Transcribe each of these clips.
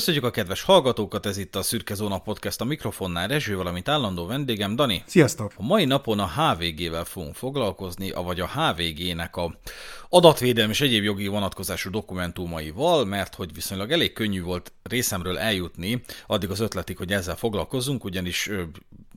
Köszönjük a kedves hallgatókat, ez itt a Szürke Zóna Podcast a mikrofonnál Rezső, valamint állandó vendégem Dani. Sziasztok! A mai napon a HVG-vel fogunk foglalkozni, vagy a HVG-nek a adatvédelmi és egyéb jogi vonatkozású dokumentumaival, mert hogy viszonylag elég könnyű volt részemről eljutni addig az ötletig, hogy ezzel foglalkozunk, ugyanis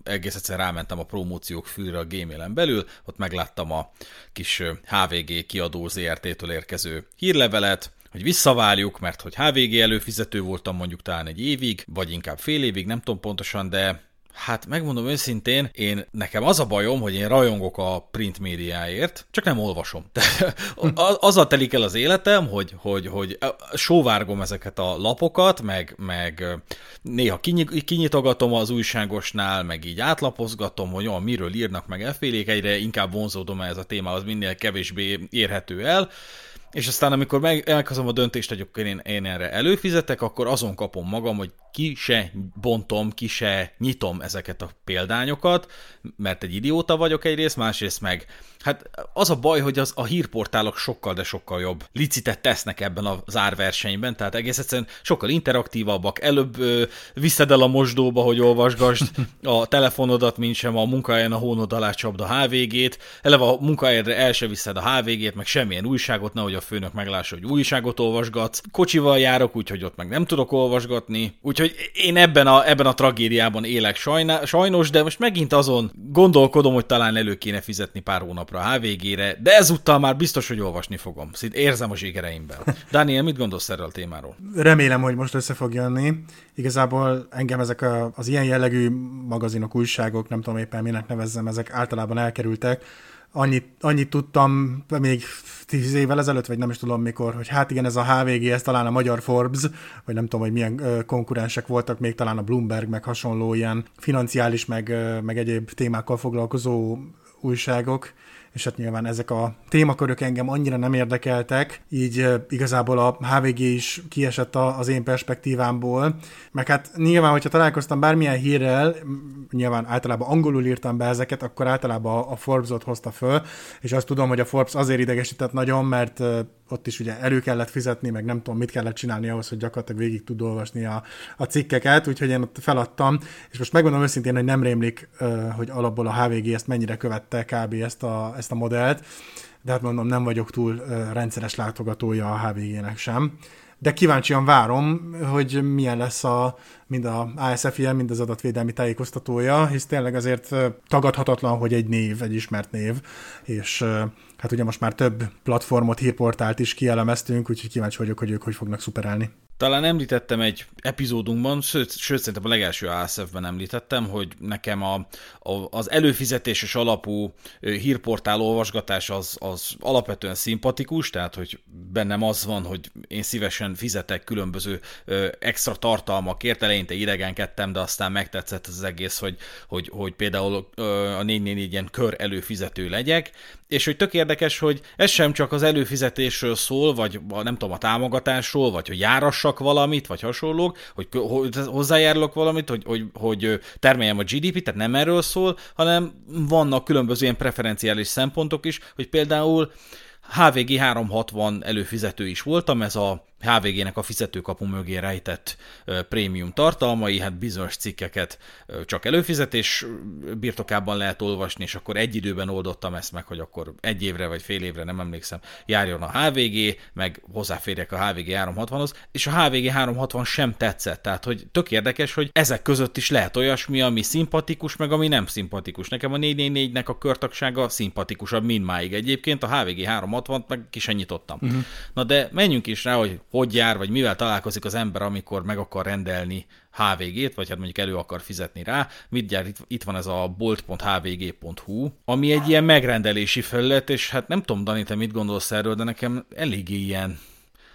egész egyszer rámentem a promóciók fűre a gmail belül, ott megláttam a kis HVG kiadó ZRT-től érkező hírlevelet, hogy visszavárjuk, mert hogy HVG előfizető voltam mondjuk talán egy évig, vagy inkább fél évig, nem tudom pontosan, de Hát megmondom őszintén, én nekem az a bajom, hogy én rajongok a print médiáért, csak nem olvasom. De azzal telik el az életem, hogy, hogy, hogy sóvárgom ezeket a lapokat, meg, meg néha kinyitogatom az újságosnál, meg így átlapozgatom, hogy olyan miről írnak meg elfélék, egyre inkább vonzódom ez a témához, minél kevésbé érhető el, és aztán amikor meg, elkezdem a döntést, hogy én, én erre előfizetek, akkor azon kapom magam, hogy ki se bontom, ki se nyitom ezeket a példányokat, mert egy idióta vagyok egyrészt, másrészt meg. Hát az a baj, hogy az, a hírportálok sokkal, de sokkal jobb licitet tesznek ebben az árversenyben, tehát egész egyszerűen sokkal interaktívabbak, előbb ö, viszed el a mosdóba, hogy olvasgasd a telefonodat, mint sem a munkahelyen a hónod alá csapd a HVG-t, eleve a munkahelyedre el se viszed a HVG-t, meg semmilyen újságot, nehogy a főnök meglássa, hogy újságot olvasgatsz. Kocsival járok, úgyhogy ott meg nem tudok olvasgatni, úgyhogy én ebben a, ebben a tragédiában élek sajna, sajnos, de most megint azon gondolkodom, hogy talán elő kéne fizetni pár hónap napra a HVG-re, de ezúttal már biztos, hogy olvasni fogom. Szint érzem a zsigereimben. Daniel, mit gondolsz erről a témáról? Remélem, hogy most össze fog jönni. Igazából engem ezek a, az ilyen jellegű magazinok, újságok, nem tudom éppen minek nevezzem, ezek általában elkerültek. Annyit, annyit tudtam még tíz évvel ezelőtt, vagy nem is tudom mikor, hogy hát igen, ez a HVG, ez talán a magyar Forbes, vagy nem tudom, hogy milyen konkurensek voltak, még talán a Bloomberg, meg hasonló ilyen financiális, meg, meg egyéb témákkal foglalkozó újságok, és hát nyilván ezek a témakörök engem annyira nem érdekeltek, így igazából a HVG is kiesett az én perspektívámból, meg hát nyilván, hogyha találkoztam bármilyen hírrel, nyilván általában angolul írtam be ezeket, akkor általában a Forbes-ot hozta föl, és azt tudom, hogy a Forbes azért idegesített nagyon, mert ott is ugye elő kellett fizetni, meg nem tudom, mit kellett csinálni ahhoz, hogy gyakorlatilag végig tud olvasni a, a cikkeket, úgyhogy én ott feladtam, és most megmondom őszintén, hogy nem rémlik, hogy alapból a HVG ezt mennyire követte kb. ezt a, ezt a modellt, de hát mondom, nem vagyok túl rendszeres látogatója a HVG-nek sem de kíváncsian várom, hogy milyen lesz a, mind a ASF-ilyen, mind az adatvédelmi tájékoztatója, hisz tényleg azért tagadhatatlan, hogy egy név, egy ismert név, és hát ugye most már több platformot, hírportált is kielemeztünk, úgyhogy kíváncsi vagyok, hogy ők hogy fognak szuperelni. Talán említettem egy epizódunkban, sőt, sőt szerintem a legelső ASF-ben említettem, hogy nekem a, a, az előfizetéses alapú hírportál olvasgatás az, az alapvetően szimpatikus, tehát hogy bennem az van, hogy én szívesen fizetek különböző ö, extra tartalmakért, eleinte idegenkedtem, de aztán megtetszett az egész, hogy, hogy, hogy például ö, a 444 ilyen kör előfizető legyek, és hogy tök érdekes, hogy ez sem csak az előfizetésről szól, vagy nem tudom, a támogatásról, vagy hogy járassak valamit, vagy hasonlók, hogy hozzájárulok valamit, hogy, hogy, hogy termeljem a GDP, tehát nem erről szól, hanem vannak különböző ilyen preferenciális szempontok is, hogy például HVG 360 előfizető is voltam, ez a HVG-nek a fizetőkapu mögé rejtett prémium tartalmai, hát bizonyos cikkeket csak előfizetés birtokában lehet olvasni, és akkor egy időben oldottam ezt meg, hogy akkor egy évre vagy fél évre, nem emlékszem, járjon a HVG, meg hozzáférjek a HVG 360-hoz, és a HVG 360 sem tetszett, tehát hogy tök érdekes, hogy ezek között is lehet olyasmi, ami szimpatikus, meg ami nem szimpatikus. Nekem a 444-nek a körtagsága szimpatikusabb mindmáig egyébként, a HVG 360-t meg ki sem nyitottam. Uh-huh. Na de menjünk is rá, hogy hogy jár, vagy mivel találkozik az ember, amikor meg akar rendelni HVG-t, vagy hát mondjuk elő akar fizetni rá. Mit gyár, itt, van ez a bolt.hvg.hu, ami egy ilyen megrendelési felület, és hát nem tudom, Dani, te mit gondolsz erről, de nekem eléggé ilyen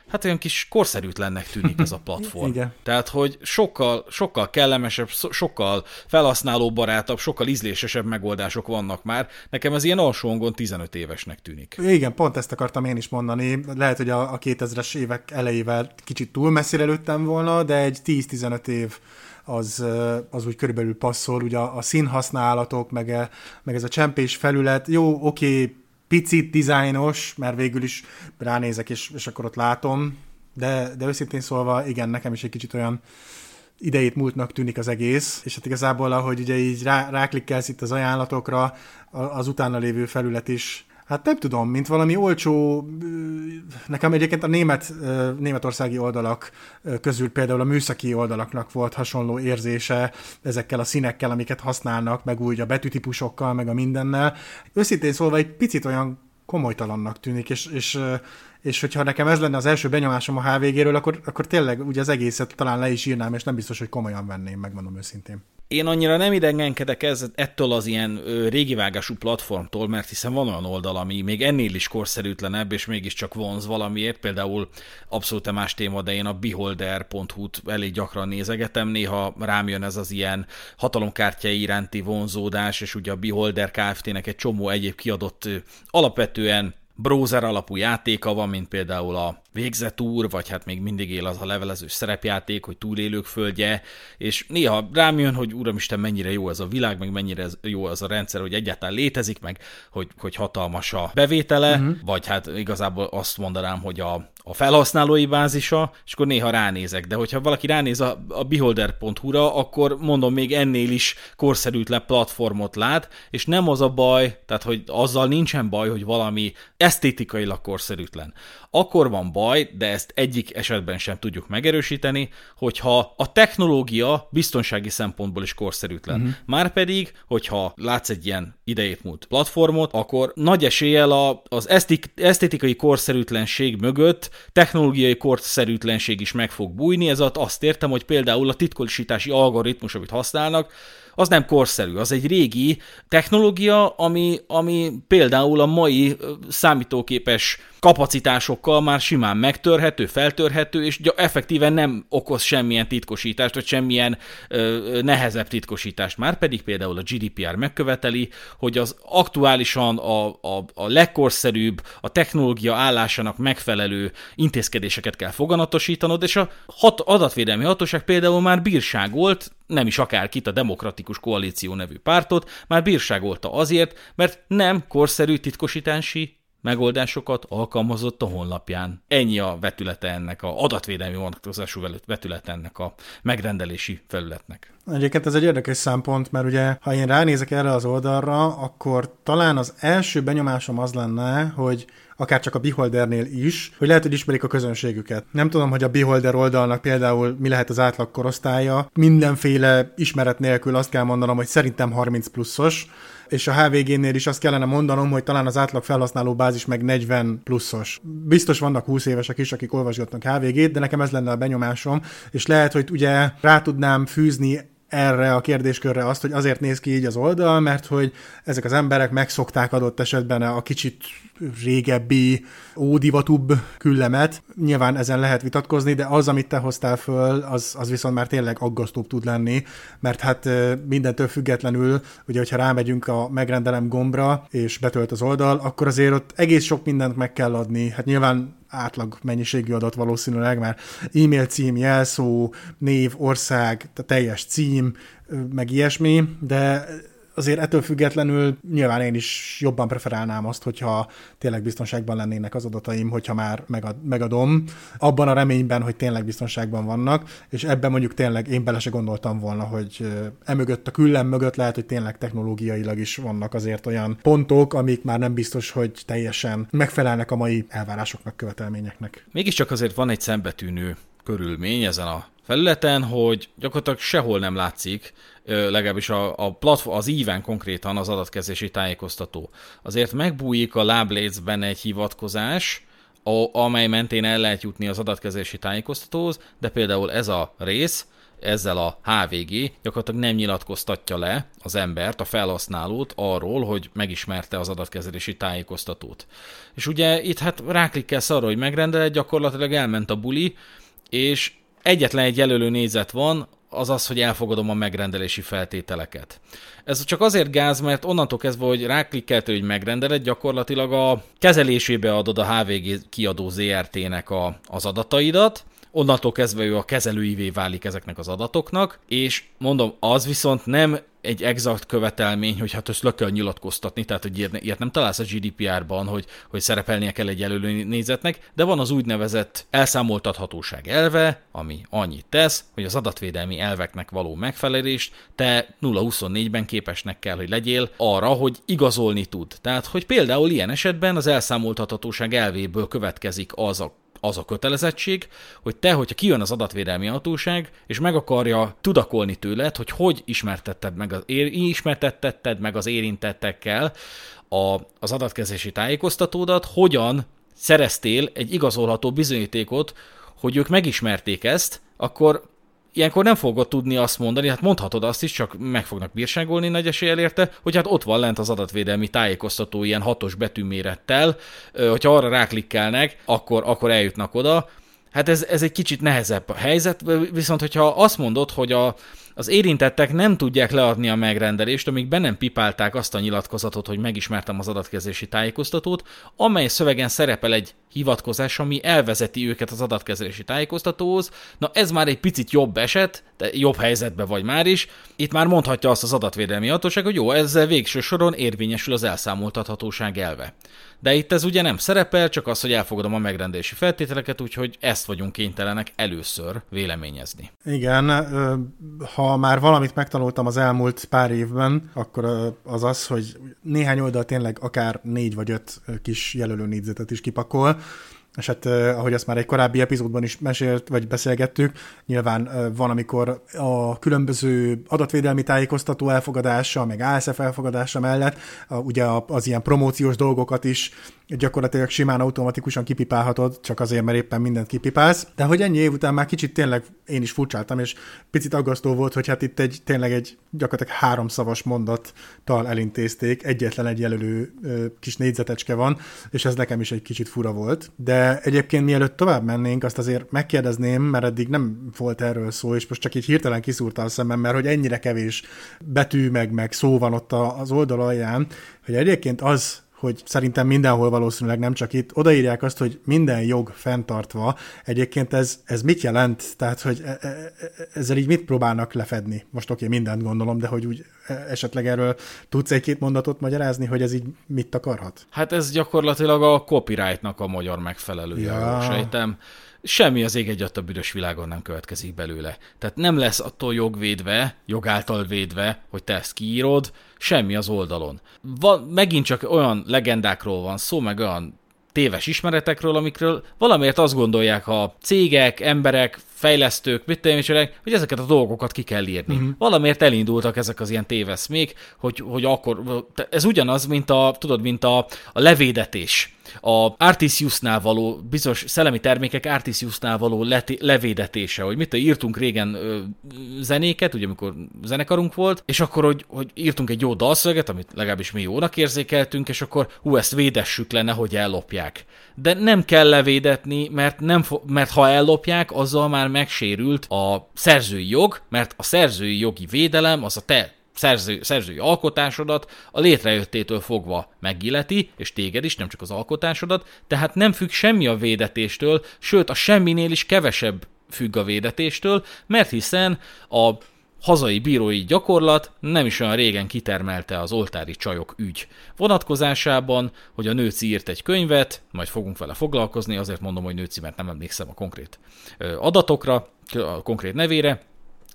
hát olyan kis korszerűtlennek tűnik ez a platform. Igen. Tehát, hogy sokkal, sokkal kellemesebb, sokkal felhasználóbarátabb, sokkal ízlésesebb megoldások vannak már. Nekem ez ilyen alsóangon 15 évesnek tűnik. Igen, pont ezt akartam én is mondani. Lehet, hogy a, a 2000-es évek elejével kicsit túl messzire lőttem volna, de egy 10-15 év az, az úgy körülbelül passzol, ugye a, a színhasználatok, meg, e, meg ez a csempés felület, jó, oké, picit dizájnos, mert végül is ránézek, és, és akkor ott látom, de, de őszintén szólva, igen, nekem is egy kicsit olyan idejét múltnak tűnik az egész, és hát igazából, ahogy ugye így rá, ráklikkelsz itt az ajánlatokra, az utána lévő felület is Hát nem tudom, mint valami olcsó, nekem egyébként a német, németországi oldalak közül például a műszaki oldalaknak volt hasonló érzése ezekkel a színekkel, amiket használnak, meg úgy a betűtípusokkal, meg a mindennel. Őszintén szólva egy picit olyan komolytalannak tűnik, és, és, és hogyha nekem ez lenne az első benyomásom a HVG-ről, akkor, akkor tényleg ugye az egészet talán le is írnám, és nem biztos, hogy komolyan venném, megmondom őszintén én annyira nem idegenkedek ez, ettől az ilyen ö, régi vágású platformtól, mert hiszen van olyan oldal, ami még ennél is korszerűtlenebb, és mégiscsak vonz valamiért, például abszolút más téma, de én a beholder.hu-t elég gyakran nézegetem, néha rám jön ez az ilyen hatalomkártyai iránti vonzódás, és ugye a Beholder Kft-nek egy csomó egyéb kiadott alapvetően browser alapú játéka van, mint például a végzett úr, vagy hát még mindig él az a levelezős szerepjáték, hogy túlélők földje, és néha rám jön, hogy uramisten, mennyire jó ez a világ, meg mennyire jó az a rendszer, hogy egyáltalán létezik, meg hogy, hogy hatalmas a bevétele, uh-huh. vagy hát igazából azt mondanám, hogy a, a felhasználói bázisa, és akkor néha ránézek. De hogyha valaki ránéz a, a beholder.hu-ra, akkor mondom, még ennél is korszerűtlen platformot lát, és nem az a baj, tehát hogy azzal nincsen baj, hogy valami esztétikailag korszerűtlen. Akkor van baj, de ezt egyik esetben sem tudjuk megerősíteni, hogyha a technológia biztonsági szempontból is korszerűtlen. Uh-huh. Márpedig, hogyha látsz egy ilyen idejét múlt platformot, akkor nagy eséllyel a, az esztétikai korszerűtlenség mögött technológiai korszerűtlenség is meg fog bújni. Ez azt értem, hogy például a titkosítási algoritmus, amit használnak, az nem korszerű, az egy régi technológia, ami, ami például a mai számítóképes kapacitásokkal már simán megtörhető, feltörhető, és effektíven nem okoz semmilyen titkosítást, vagy semmilyen ö, nehezebb titkosítást. Már pedig például a GDPR megköveteli, hogy az aktuálisan a, a, a legkorszerűbb, a technológia állásának megfelelő intézkedéseket kell foganatosítanod, és a hat, adatvédelmi hatóság például már bírságolt, nem is akárkit, a Demokratikus Koalíció nevű pártot, már bírságolta azért, mert nem korszerű titkosítási megoldásokat alkalmazott a honlapján. Ennyi a vetülete ennek, a adatvédelmi vonatkozású vetülete ennek a megrendelési felületnek. Egyébként ez egy érdekes szempont, mert ugye, ha én ránézek erre az oldalra, akkor talán az első benyomásom az lenne, hogy akár csak a Beholdernél is, hogy lehet, hogy ismerik a közönségüket. Nem tudom, hogy a Beholder oldalnak például mi lehet az átlag korosztálya. Mindenféle ismeret nélkül azt kell mondanom, hogy szerintem 30 pluszos, és a HVG-nél is azt kellene mondanom, hogy talán az átlag felhasználó bázis meg 40 pluszos. Biztos vannak 20 évesek is, akik olvasgatnak HVG-t, de nekem ez lenne a benyomásom, és lehet, hogy ugye rá tudnám fűzni erre a kérdéskörre azt, hogy azért néz ki így az oldal, mert hogy ezek az emberek megszokták adott esetben a kicsit régebbi, ódivatúbb küllemet. Nyilván ezen lehet vitatkozni, de az, amit te hoztál föl, az, az viszont már tényleg aggasztóbb tud lenni, mert hát mindentől függetlenül, ugye, hogyha rámegyünk a megrendelem gombra, és betölt az oldal, akkor azért ott egész sok mindent meg kell adni. Hát nyilván átlag mennyiségű adat valószínűleg, már e-mail cím, jelszó, név, ország, teljes cím, meg ilyesmi, de azért ettől függetlenül nyilván én is jobban preferálnám azt, hogyha tényleg biztonságban lennének az adataim, hogyha már megad, megadom, abban a reményben, hogy tényleg biztonságban vannak, és ebben mondjuk tényleg én bele se gondoltam volna, hogy emögött a küllem mögött lehet, hogy tényleg technológiailag is vannak azért olyan pontok, amik már nem biztos, hogy teljesen megfelelnek a mai elvárásoknak, követelményeknek. Mégiscsak azért van egy szembetűnő körülmény ezen a felületen, hogy gyakorlatilag sehol nem látszik, legalábbis a, a platform, az íven konkrétan az adatkezési tájékoztató. Azért megbújik a láblécben egy hivatkozás, amely mentén el lehet jutni az adatkezési tájékoztatóhoz, de például ez a rész, ezzel a HVG gyakorlatilag nem nyilatkoztatja le az embert, a felhasználót arról, hogy megismerte az adatkezelési tájékoztatót. És ugye itt hát ráklikkelsz arra, hogy megrendeled, gyakorlatilag elment a buli, és egyetlen egy jelölő nézet van, az az, hogy elfogadom a megrendelési feltételeket. Ez csak azért gáz, mert onnantól kezdve, hogy ráklikkeltél, hogy megrendeled, gyakorlatilag a kezelésébe adod a HVG kiadó ZRT-nek a, az adataidat, onnantól kezdve ő a kezelőivé válik ezeknek az adatoknak, és mondom, az viszont nem egy exakt követelmény, hogy hát ezt le kell nyilatkoztatni, tehát hogy ilyet, nem találsz a GDPR-ban, hogy, hogy szerepelnie kell egy nézetnek, de van az úgynevezett elszámoltathatóság elve, ami annyit tesz, hogy az adatvédelmi elveknek való megfelelést te 0-24-ben képesnek kell, hogy legyél arra, hogy igazolni tud. Tehát, hogy például ilyen esetben az elszámoltathatóság elvéből következik az a az a kötelezettség, hogy te, hogyha kijön az adatvédelmi hatóság, és meg akarja tudakolni tőled, hogy hogy ismertetted meg az, ér, ismertetted meg az érintettekkel a, az adatkezési tájékoztatódat, hogyan szereztél egy igazolható bizonyítékot, hogy ők megismerték ezt, akkor ilyenkor nem fogod tudni azt mondani, hát mondhatod azt is, csak meg fognak bírságolni nagy eséllyel érte, hogy hát ott van lent az adatvédelmi tájékoztató ilyen hatos betűmérettel, hogyha arra ráklikkelnek, akkor, akkor eljutnak oda. Hát ez, ez egy kicsit nehezebb a helyzet, viszont hogyha azt mondod, hogy a, az érintettek nem tudják leadni a megrendelést, amíg be nem pipálták azt a nyilatkozatot, hogy megismertem az adatkezelési tájékoztatót, amely szövegen szerepel egy hivatkozás, ami elvezeti őket az adatkezelési tájékoztatóhoz. Na ez már egy picit jobb eset, de jobb helyzetben vagy már is. Itt már mondhatja azt az adatvédelmi hatóság, hogy jó, ezzel végső soron érvényesül az elszámoltathatóság elve. De itt ez ugye nem szerepel, csak az, hogy elfogadom a megrendelési feltételeket, úgyhogy ezt vagyunk kénytelenek először véleményezni. Igen, ha már valamit megtanultam az elmúlt pár évben, akkor az az, hogy néhány oldal tényleg akár négy vagy öt kis jelölő négyzetet is kipakol, és hát ahogy azt már egy korábbi epizódban is mesélt, vagy beszélgettük, nyilván van, amikor a különböző adatvédelmi tájékoztató elfogadása, meg ASF elfogadása mellett ugye az ilyen promóciós dolgokat is gyakorlatilag simán automatikusan kipipálhatod, csak azért, mert éppen mindent kipipálsz. De hogy ennyi év után már kicsit tényleg én is furcsáltam, és picit aggasztó volt, hogy hát itt egy tényleg egy gyakorlatilag háromszavas mondattal elintézték, egyetlen egy jelölő kis négyzetecske van, és ez nekem is egy kicsit fura volt. De egyébként mielőtt tovább mennénk, azt azért megkérdezném, mert eddig nem volt erről szó, és most csak így hirtelen kiszúrta a szemem, mert hogy ennyire kevés betű meg, meg szó van ott az oldal alján, hogy egyébként az, hogy szerintem mindenhol valószínűleg nem csak itt, odaírják azt, hogy minden jog fenntartva. Egyébként ez, ez mit jelent? Tehát, hogy e, e, e, ezzel így mit próbálnak lefedni? Most oké, okay, mindent gondolom, de hogy úgy esetleg erről tudsz egy-két mondatot magyarázni, hogy ez így mit akarhat? Hát ez gyakorlatilag a copyrightnak a magyar megfelelője, ja. sejtem semmi az ég egyat a büdös világon nem következik belőle. Tehát nem lesz attól jogvédve, jogáltal védve, hogy te ezt kiírod, semmi az oldalon. Van, megint csak olyan legendákról van szó, meg olyan téves ismeretekről, amikről valamiért azt gondolják a cégek, emberek, fejlesztők, mit tudom, hogy ezeket a dolgokat ki kell írni. Uh-huh. Valamiért elindultak ezek az ilyen téveszmék, hogy, hogy akkor, ez ugyanaz, mint a, tudod, mint a, a levédetés a Artisiusnál való, bizonyos szellemi termékek Artisiusnál való leti, levédetése, hogy mit írtunk régen ö, zenéket, ugye amikor zenekarunk volt, és akkor, hogy, hogy írtunk egy jó dalszöveget, amit legalábbis mi jónak érzékeltünk, és akkor hú, ezt védessük le, nehogy ellopják. De nem kell levédetni, mert, nem mert ha ellopják, azzal már megsérült a szerzői jog, mert a szerzői jogi védelem az a te szerző, szerzői alkotásodat a létrejöttétől fogva megilleti, és téged is, nem csak az alkotásodat, tehát nem függ semmi a védetéstől, sőt a semminél is kevesebb függ a védetéstől, mert hiszen a hazai bírói gyakorlat nem is olyan régen kitermelte az oltári csajok ügy vonatkozásában, hogy a nőci írt egy könyvet, majd fogunk vele foglalkozni, azért mondom, hogy nőci, mert nem emlékszem a konkrét adatokra, a konkrét nevére,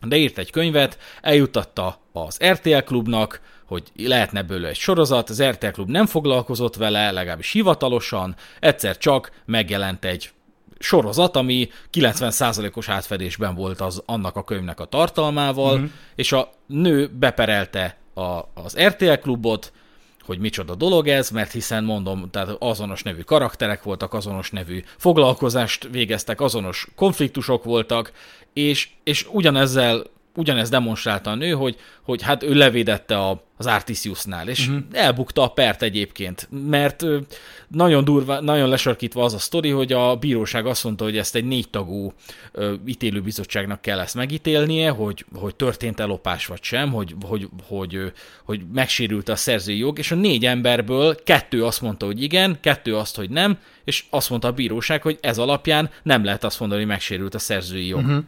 de írt egy könyvet, eljutatta az RTL klubnak, hogy lehetne belőle egy sorozat, az RTL klub nem foglalkozott vele, legalábbis hivatalosan, egyszer csak megjelent egy sorozat, ami 90%-os átfedésben volt az annak a könyvnek a tartalmával, mm-hmm. és a nő beperelte a, az RTL klubot, hogy micsoda dolog ez, mert hiszen mondom, tehát azonos nevű karakterek voltak, azonos nevű foglalkozást végeztek, azonos konfliktusok voltak, és, és ugyanezzel ugyanez demonstrálta a nő, hogy, hogy hát ő levédette a, az Artisiusnál, és uh-huh. elbukta a pert egyébként, mert nagyon durva, nagyon lesarkítva az a sztori, hogy a bíróság azt mondta, hogy ezt egy négy tagú ítélőbizottságnak kell ezt megítélnie, hogy, hogy történt elopás vagy sem, hogy, hogy, hogy, hogy megsérült a szerzői jog, és a négy emberből kettő azt mondta, hogy igen, kettő azt, hogy nem, és azt mondta a bíróság, hogy ez alapján nem lehet azt mondani, hogy megsérült a szerzői jog. Uh-huh.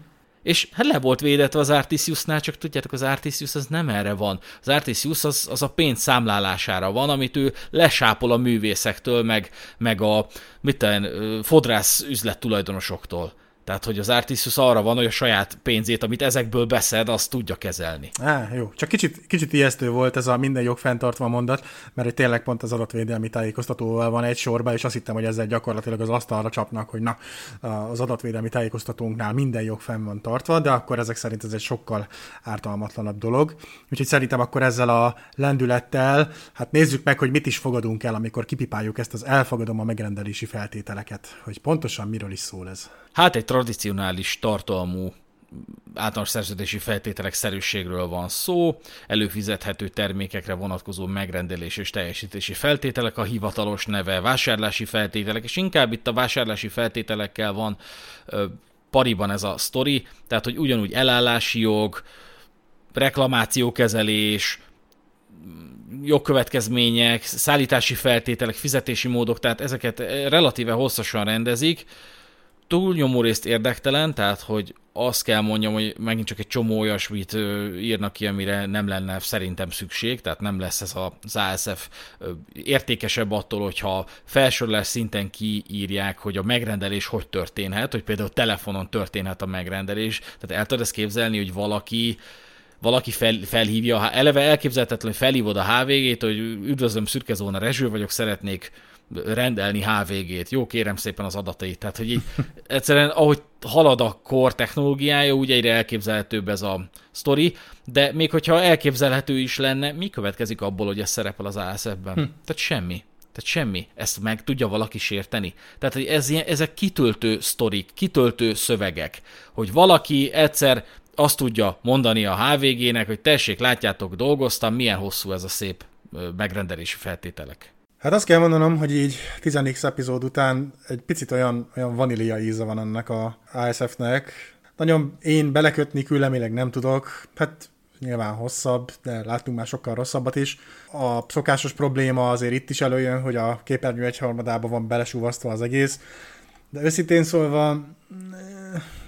És hát le volt védetve az Artisiusnál, csak tudjátok, az Artisius az nem erre van. Az Artisius az, az a pénz számlálására van, amit ő lesápol a művészektől, meg, meg a mit tudom, fodrász üzlet tulajdonosoktól. Tehát, hogy az Artisius arra van, hogy a saját pénzét, amit ezekből beszed, azt tudja kezelni. Á, jó. Csak kicsit, kicsit ijesztő volt ez a minden jog fenntartva mondat, mert egy tényleg pont az adatvédelmi tájékoztatóval van egy sorba, és azt hittem, hogy ezzel gyakorlatilag az asztalra csapnak, hogy na, az adatvédelmi tájékoztatónknál minden jog fenn van tartva, de akkor ezek szerint ez egy sokkal ártalmatlanabb dolog. Úgyhogy szerintem akkor ezzel a lendülettel, hát nézzük meg, hogy mit is fogadunk el, amikor kipipáljuk ezt az elfogadom a megrendelési feltételeket, hogy pontosan miről is szól ez. Hát egy tradicionális tartalmú általános szerződési feltételek szerűségről van szó, előfizethető termékekre vonatkozó megrendelés és teljesítési feltételek, a hivatalos neve, vásárlási feltételek, és inkább itt a vásárlási feltételekkel van ö, pariban ez a sztori, tehát hogy ugyanúgy elállási jog, reklamációkezelés, jogkövetkezmények, szállítási feltételek, fizetési módok, tehát ezeket relatíve hosszasan rendezik, túlnyomó részt érdektelen, tehát hogy azt kell mondjam, hogy megint csak egy csomó olyasmit írnak ki, amire nem lenne szerintem szükség, tehát nem lesz ez az ASF értékesebb attól, hogyha felsőles szinten kiírják, hogy a megrendelés hogy történhet, hogy például telefonon történhet a megrendelés, tehát el tudod ezt képzelni, hogy valaki valaki fel, felhívja, eleve elképzelhetetlen, hogy felhívod a HVG-t, hogy üdvözlöm, Szürkezóna Rezső vagyok, szeretnék rendelni HVG-t, jó kérem szépen az adatait. Tehát, hogy így egyszerűen ahogy halad a kor technológiája, úgy egyre elképzelhetőbb ez a sztori, de még hogyha elképzelhető is lenne, mi következik abból, hogy ez szerepel az ASF-ben? Hm. Tehát semmi. Tehát semmi. Ezt meg tudja valaki sérteni. Tehát hogy ez, ezek kitöltő sztorik, kitöltő szövegek, hogy valaki egyszer azt tudja mondani a HVG-nek, hogy tessék, látjátok, dolgoztam, milyen hosszú ez a szép megrendelési feltételek. Hát azt kell mondanom, hogy így 10 epizód után egy picit olyan, olyan vanília íze van ennek a ASF-nek. Nagyon én belekötni külemileg nem tudok, hát nyilván hosszabb, de láttunk már sokkal rosszabbat is. A szokásos probléma azért itt is előjön, hogy a képernyő egyharmadában van belesúvasztva az egész, de őszintén szólva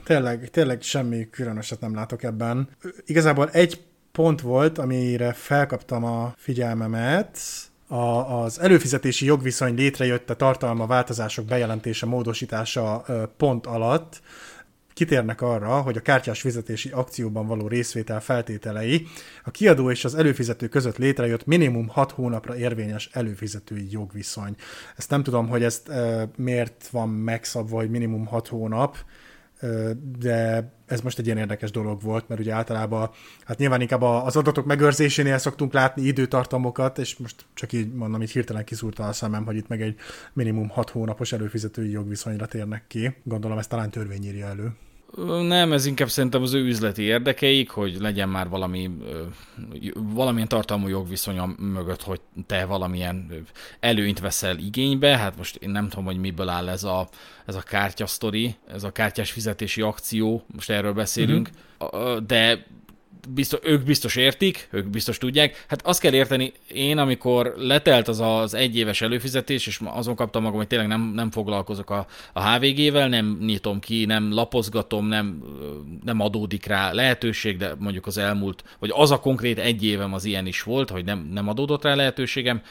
tényleg, tényleg semmi különöset nem látok ebben. Igazából egy pont volt, amire felkaptam a figyelmemet, a, az előfizetési jogviszony létrejött a tartalma változások bejelentése, módosítása pont alatt, kitérnek arra, hogy a kártyás fizetési akcióban való részvétel feltételei a kiadó és az előfizető között létrejött minimum 6 hónapra érvényes előfizetői jogviszony. Ezt nem tudom, hogy ezt e, miért van megszabva, hogy minimum 6 hónap, de ez most egy ilyen érdekes dolog volt, mert ugye általában, hát nyilván inkább az adatok megőrzésénél szoktunk látni időtartamokat, és most csak így mondom, így hirtelen kiszúrta a szemem, hogy itt meg egy minimum 6 hónapos előfizetői jogviszonyra térnek ki. Gondolom ezt talán törvény írja elő. Nem, ez inkább szerintem az ő üzleti érdekeik, hogy legyen már valami, valamilyen tartalmú jogviszonya mögött, hogy te valamilyen előnyt veszel igénybe. Hát most én nem tudom, hogy miből áll ez a, ez a kártyasztori, ez a kártyás fizetési akció, most erről beszélünk, uh-huh. de biztos, ők biztos értik, ők biztos tudják. Hát azt kell érteni, én amikor letelt az az egyéves előfizetés, és azon kaptam magam, hogy tényleg nem, nem foglalkozok a, a HVG-vel, nem nyitom ki, nem lapozgatom, nem, nem adódik rá lehetőség, de mondjuk az elmúlt, vagy az a konkrét egy évem az ilyen is volt, hogy nem, nem adódott rá lehetőségem,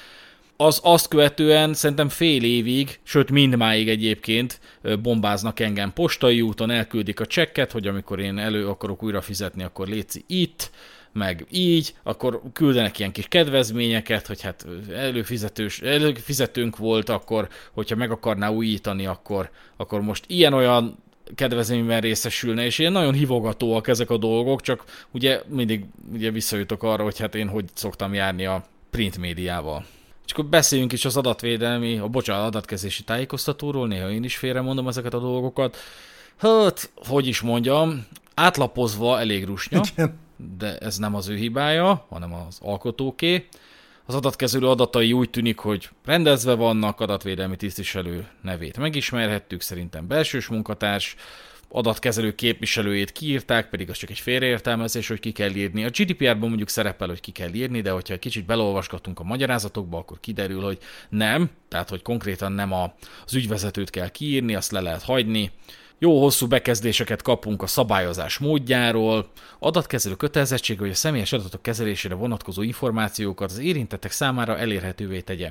az azt követően szerintem fél évig, sőt mindmáig egyébként bombáznak engem postai úton, elküldik a csekket, hogy amikor én elő akarok újra fizetni, akkor létszi itt, meg így, akkor küldenek ilyen kis kedvezményeket, hogy hát előfizetős, előfizetőnk volt, akkor hogyha meg akarná újítani, akkor, akkor most ilyen-olyan kedvezményben részesülne, és ilyen nagyon hivogatóak ezek a dolgok, csak ugye mindig ugye visszajutok arra, hogy hát én hogy szoktam járni a print médiával. És akkor beszéljünk is az adatvédelmi, a bocsánat, adatkezési tájékoztatóról, néha én is félre mondom ezeket a dolgokat. Hát, hogy is mondjam, átlapozva elég rusnya, Igen. de ez nem az ő hibája, hanem az alkotóké. Az adatkezelő adatai úgy tűnik, hogy rendezve vannak, adatvédelmi tisztviselő nevét megismerhettük, szerintem belsős munkatárs, adatkezelő képviselőjét kiírták, pedig az csak egy félreértelmezés, hogy ki kell írni. A GDPR-ban mondjuk szerepel, hogy ki kell írni, de hogyha kicsit belolvasgatunk a magyarázatokba, akkor kiderül, hogy nem, tehát hogy konkrétan nem a, az ügyvezetőt kell kiírni, azt le lehet hagyni. Jó hosszú bekezdéseket kapunk a szabályozás módjáról, adatkezelő kötelezettség, hogy a személyes adatok kezelésére vonatkozó információkat az érintettek számára elérhetővé tegye.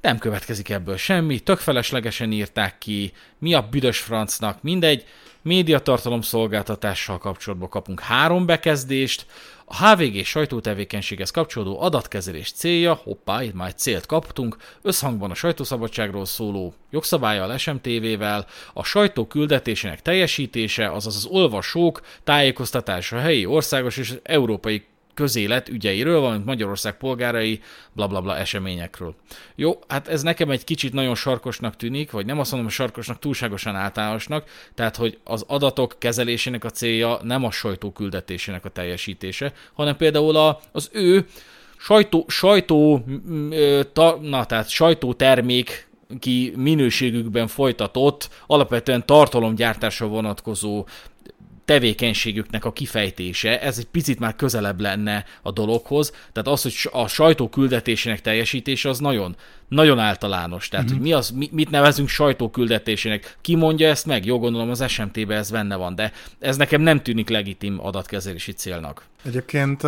Nem következik ebből semmi, tök feleslegesen írták ki, mi a büdös francnak, mindegy, médiatartalom szolgáltatással kapcsolatban kapunk három bekezdést, a HVG sajtótevékenységhez kapcsolódó adatkezelés célja, hoppá, itt már egy célt kaptunk, összhangban a sajtószabadságról szóló jogszabályjal, SMTV-vel, a sajtó küldetésének teljesítése, azaz az olvasók tájékoztatása helyi, országos és európai közélet ügyeiről, valamint Magyarország polgárai blablabla bla, bla eseményekről. Jó, hát ez nekem egy kicsit nagyon sarkosnak tűnik, vagy nem azt mondom, hogy sarkosnak, túlságosan általánosnak, tehát hogy az adatok kezelésének a célja nem a sajtó küldetésének a teljesítése, hanem például a, az ő sajtó, sajtó, ta, na, tehát sajtótermék ki minőségükben folytatott, alapvetően tartalomgyártásra vonatkozó tevékenységüknek a kifejtése, ez egy picit már közelebb lenne a dologhoz, tehát az, hogy a sajtó küldetésének teljesítése az nagyon, nagyon általános. Tehát, uh-huh. hogy mi az, mi, mit nevezünk sajtóküldetésének, ki mondja ezt meg? Jó, gondolom az SMT-ben ez benne van, de ez nekem nem tűnik legitim adatkezelési célnak. Egyébként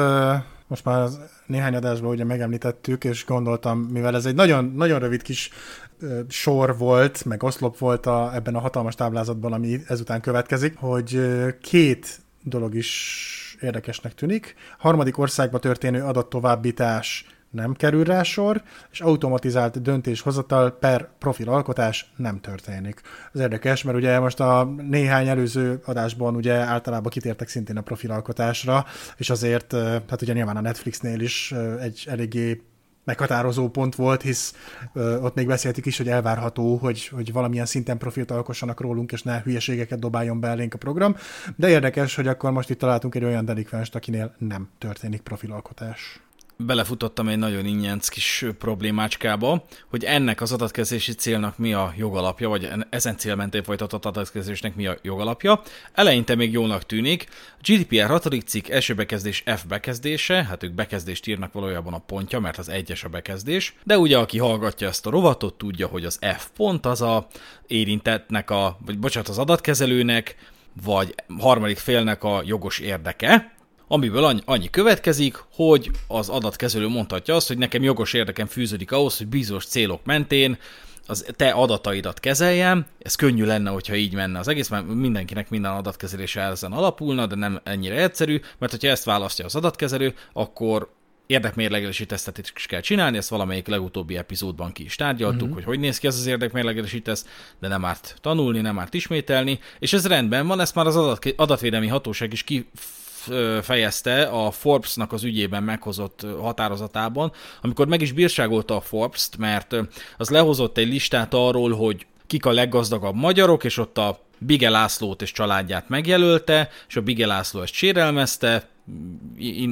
most már az néhány adásban ugye megemlítettük, és gondoltam, mivel ez egy nagyon, nagyon rövid kis sor volt, meg oszlop volt a, ebben a hatalmas táblázatban, ami ezután következik, hogy két dolog is érdekesnek tűnik. Harmadik országba történő adattovábbítás nem kerül rá sor, és automatizált döntéshozatal per profilalkotás nem történik. Ez érdekes, mert ugye most a néhány előző adásban ugye általában kitértek szintén a profilalkotásra, és azért, hát ugye nyilván a Netflixnél is egy eléggé meghatározó pont volt, hisz ö, ott még beszéltük is, hogy elvárható, hogy, hogy valamilyen szinten profilt alkossanak rólunk, és ne hülyeségeket dobáljon be elénk a program. De érdekes, hogy akkor most itt találtunk egy olyan delikvenst, akinél nem történik profilalkotás belefutottam egy nagyon ingyenc kis problémácskába, hogy ennek az adatkezési célnak mi a jogalapja, vagy ezen cél mentén folytatott adatkezésnek mi a jogalapja. Eleinte még jónak tűnik. GDPR 6. cikk első bekezdés F bekezdése, hát ők bekezdést írnak valójában a pontja, mert az egyes a bekezdés, de ugye aki hallgatja ezt a rovatot, tudja, hogy az F pont az a érintettnek a, vagy bocsánat, az adatkezelőnek, vagy harmadik félnek a jogos érdeke, amiből annyi, következik, hogy az adatkezelő mondhatja azt, hogy nekem jogos érdekem fűződik ahhoz, hogy bizonyos célok mentén az te adataidat kezeljem, ez könnyű lenne, hogyha így menne az egész, mert mindenkinek minden adatkezelése ezen alapulna, de nem ennyire egyszerű, mert hogyha ezt választja az adatkezelő, akkor érdekmérlegelési tesztet is kell csinálni, ezt valamelyik legutóbbi epizódban ki is tárgyaltuk, uh-huh. hogy hogy néz ki ez az érdekmérlegelési teszt, de nem árt tanulni, nem árt ismételni, és ez rendben van, ezt már az adat, adatvédelmi hatóság is ki fejezte a Forbes-nak az ügyében meghozott határozatában, amikor meg is bírságolta a Forbes-t, mert az lehozott egy listát arról, hogy kik a leggazdagabb magyarok, és ott a Bige Lászlót és családját megjelölte, és a Bige László ezt sérelmezte,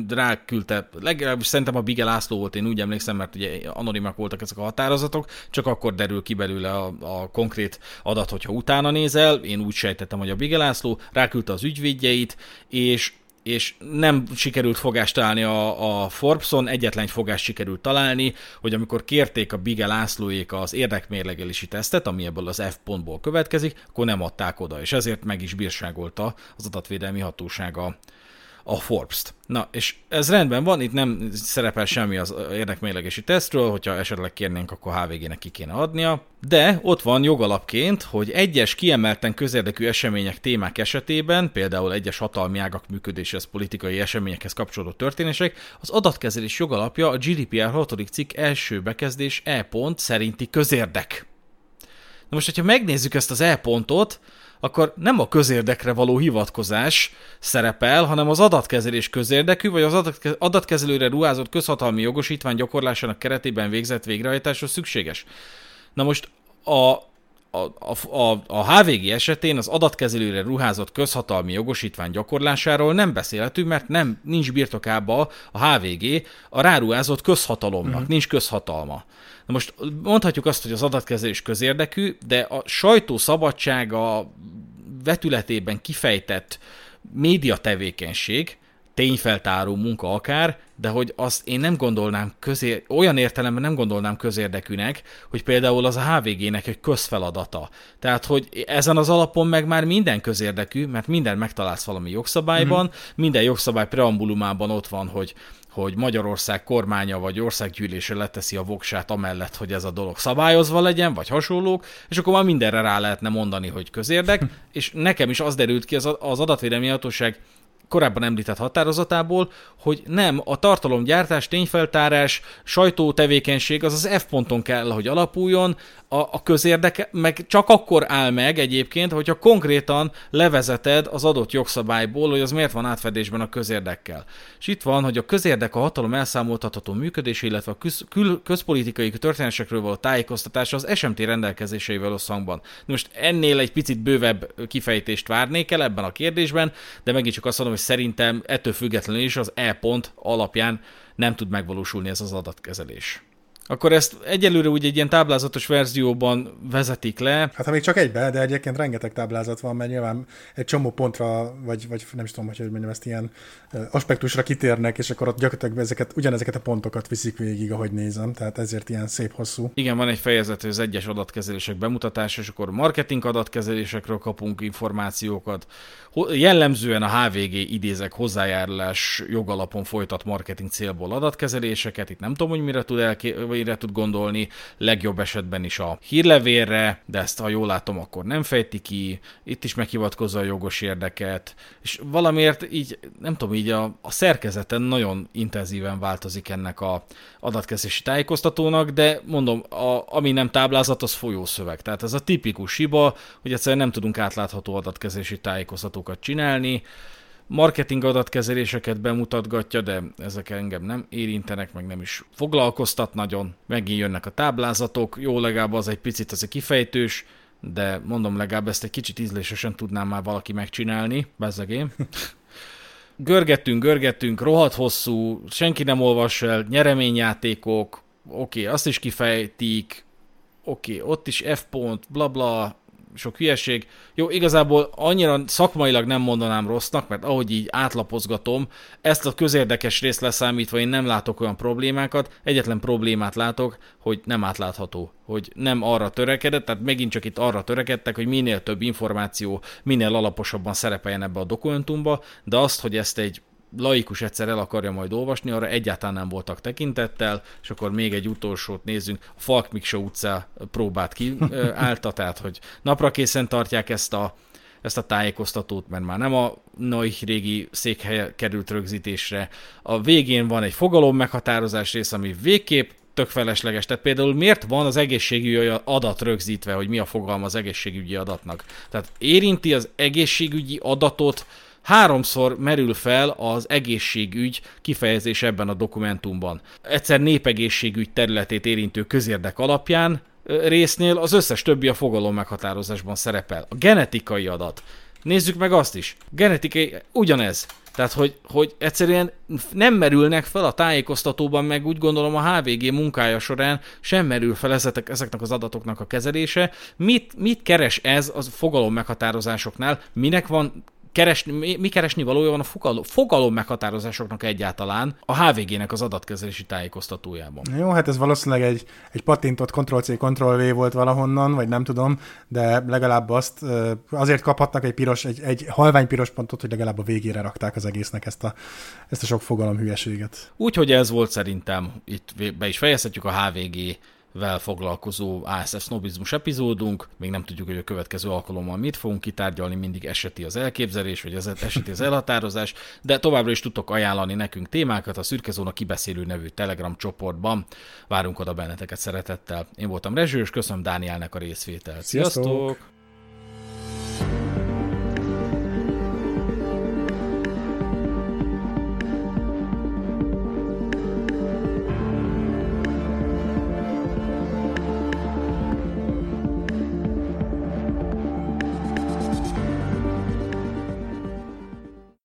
ráküldte, legalábbis szerintem a Bige László volt, én úgy emlékszem, mert ugye anonimak voltak ezek a határozatok, csak akkor derül ki belőle a, a konkrét adat, hogyha utána nézel, én úgy sejtettem, hogy a Bige László ráküldte az ügyvédjeit, és és nem sikerült fogást találni a, a Forbeson, egyetlen fogást sikerült találni, hogy amikor kérték a Bige Lászlóék az érdekmérlegelési tesztet, ami ebből az F pontból következik, akkor nem adták oda, és ezért meg is bírságolta az adatvédelmi hatósága a Forbes-t. Na, és ez rendben van, itt nem szerepel semmi az érdekmérlegesi tesztről, hogyha esetleg kérnénk, akkor HVG-nek ki kéne adnia, de ott van jogalapként, hogy egyes kiemelten közérdekű események témák esetében, például egyes hatalmi ágak működéshez, politikai eseményekhez kapcsolódó történések, az adatkezelés jogalapja a GDPR 6. cikk első bekezdés E pont szerinti közérdek. Na most, hogyha megnézzük ezt az E pontot, akkor nem a közérdekre való hivatkozás szerepel, hanem az adatkezelés közérdekű, vagy az adatkezelőre ruházott közhatalmi jogosítvány gyakorlásának keretében végzett végrehajtásra szükséges. Na most a, a, a, a HVG esetén az adatkezelőre ruházott közhatalmi jogosítvány gyakorlásáról nem beszélhetünk, mert nem nincs birtokába a HVG a ráruházott közhatalomnak, uh-huh. nincs közhatalma. Na most mondhatjuk azt, hogy az adatkezelés közérdekű, de a sajtó szabadsága vetületében kifejtett média tevékenység, tényfeltáró munka akár, de hogy azt én nem gondolnám közé, olyan értelemben nem gondolnám közérdekűnek, hogy például az a HVG-nek egy közfeladata. Tehát, hogy ezen az alapon meg már minden közérdekű, mert minden megtalálsz valami jogszabályban, mm-hmm. minden jogszabály preambulumában ott van, hogy hogy Magyarország kormánya vagy országgyűlése leteszi a voksát amellett, hogy ez a dolog szabályozva legyen, vagy hasonlók, és akkor már mindenre rá lehetne mondani, hogy közérdek, és nekem is az derült ki az, az adatvédelmi hatóság korábban említett határozatából, hogy nem a tartalomgyártás, tényfeltárás, sajtótevékenység az az F ponton kell, hogy alapuljon, a, a közérdeke meg csak akkor áll meg egyébként, hogyha konkrétan levezeted az adott jogszabályból, hogy az miért van átfedésben a közérdekkel. És itt van, hogy a közérdek a hatalom elszámoltatható működése, illetve a köz, kül, közpolitikai történésekről való tájékoztatás az SMT rendelkezéseivel összhangban. Most ennél egy picit bővebb kifejtést várnék el ebben a kérdésben, de megint csak azt mondom, hogy szerintem ettől függetlenül is az E pont alapján nem tud megvalósulni ez az adatkezelés. Akkor ezt egyelőre úgy egy ilyen táblázatos verzióban vezetik le. Hát ha még csak egybe, de egyébként rengeteg táblázat van, mert nyilván egy csomó pontra, vagy, vagy nem is tudom, hogy mondjam, ezt ilyen aspektusra kitérnek, és akkor ott gyakorlatilag ezeket, ugyanezeket a pontokat viszik végig, ahogy nézem, tehát ezért ilyen szép hosszú. Igen, van egy fejezet, hogy az egyes adatkezelések bemutatása, és akkor marketing adatkezelésekről kapunk információkat. Jellemzően a HVG idézek hozzájárulás jogalapon folytat marketing célból adatkezeléseket, itt nem tudom, hogy mire tud elké- hírlevére tud gondolni, legjobb esetben is a hírlevélre, de ezt ha jól látom, akkor nem fejti ki, itt is meghivatkozza a jogos érdeket, és valamiért így, nem tudom, így a, a szerkezeten nagyon intenzíven változik ennek a adatkezelési tájékoztatónak, de mondom, a, ami nem táblázat, az folyószöveg. Tehát ez a tipikus hiba, hogy egyszerűen nem tudunk átlátható adatkezelési tájékoztatókat csinálni, marketing adatkezeléseket bemutatgatja, de ezek engem nem érintenek, meg nem is foglalkoztat nagyon. Megint jönnek a táblázatok, jó legalább az egy picit az egy kifejtős, de mondom legalább ezt egy kicsit ízlésesen tudnám már valaki megcsinálni, bezzegém. görgettünk, görgettünk, rohadt hosszú, senki nem olvas el, nyereményjátékok, oké, okay, azt is kifejtik, oké, okay, ott is F pont, bla bla, sok hülyeség. Jó, igazából annyira szakmailag nem mondanám rossznak, mert ahogy így átlapozgatom, ezt a közérdekes részt leszámítva én nem látok olyan problémákat, egyetlen problémát látok, hogy nem átlátható, hogy nem arra törekedett, tehát megint csak itt arra törekedtek, hogy minél több információ, minél alaposabban szerepeljen ebbe a dokumentumba, de azt, hogy ezt egy laikus egyszer el akarja majd olvasni, arra egyáltalán nem voltak tekintettel, és akkor még egy utolsót nézzünk, a Falk Miksa utca próbát kiállta, tehát hogy napra készen tartják ezt a, ezt a tájékoztatót, mert már nem a nagy régi székhely került rögzítésre. A végén van egy fogalom meghatározás rész, ami végképp tök felesleges. Tehát például miért van az egészségügyi adat rögzítve, hogy mi a fogalma az egészségügyi adatnak? Tehát érinti az egészségügyi adatot háromszor merül fel az egészségügy kifejezés ebben a dokumentumban. Egyszer népegészségügy területét érintő közérdek alapján résznél az összes többi a fogalom meghatározásban szerepel. A genetikai adat. Nézzük meg azt is. Genetikai, ugyanez. Tehát, hogy, hogy egyszerűen nem merülnek fel a tájékoztatóban, meg úgy gondolom a HVG munkája során sem merül fel ezek, ezeknek az adatoknak a kezelése. Mit, mit keres ez a fogalom meghatározásoknál? Minek van keresni, mi, mi keresni valója van a fogalom, fogalom meghatározásoknak egyáltalán a HVG-nek az adatkezelési tájékoztatójában. Jó, hát ez valószínűleg egy, egy patintott Ctrl-C, Ctrl-V volt valahonnan, vagy nem tudom, de legalább azt azért kaphatnak egy piros, egy, egy halvány piros pontot, hogy legalább a végére rakták az egésznek ezt a, ezt a sok fogalom hülyeséget. Úgyhogy ez volt szerintem, itt be is fejezhetjük a HVG vel foglalkozó ASF sznobizmus epizódunk. Még nem tudjuk, hogy a következő alkalommal mit fogunk kitárgyalni, mindig eseti az elképzelés, vagy ez eseti az elhatározás, de továbbra is tudtok ajánlani nekünk témákat a Szürkezóna kibeszélő nevű Telegram csoportban. Várunk oda benneteket szeretettel. Én voltam Rezső, és köszönöm Dánielnek a részvételt. Sziasztok! Sziasztok!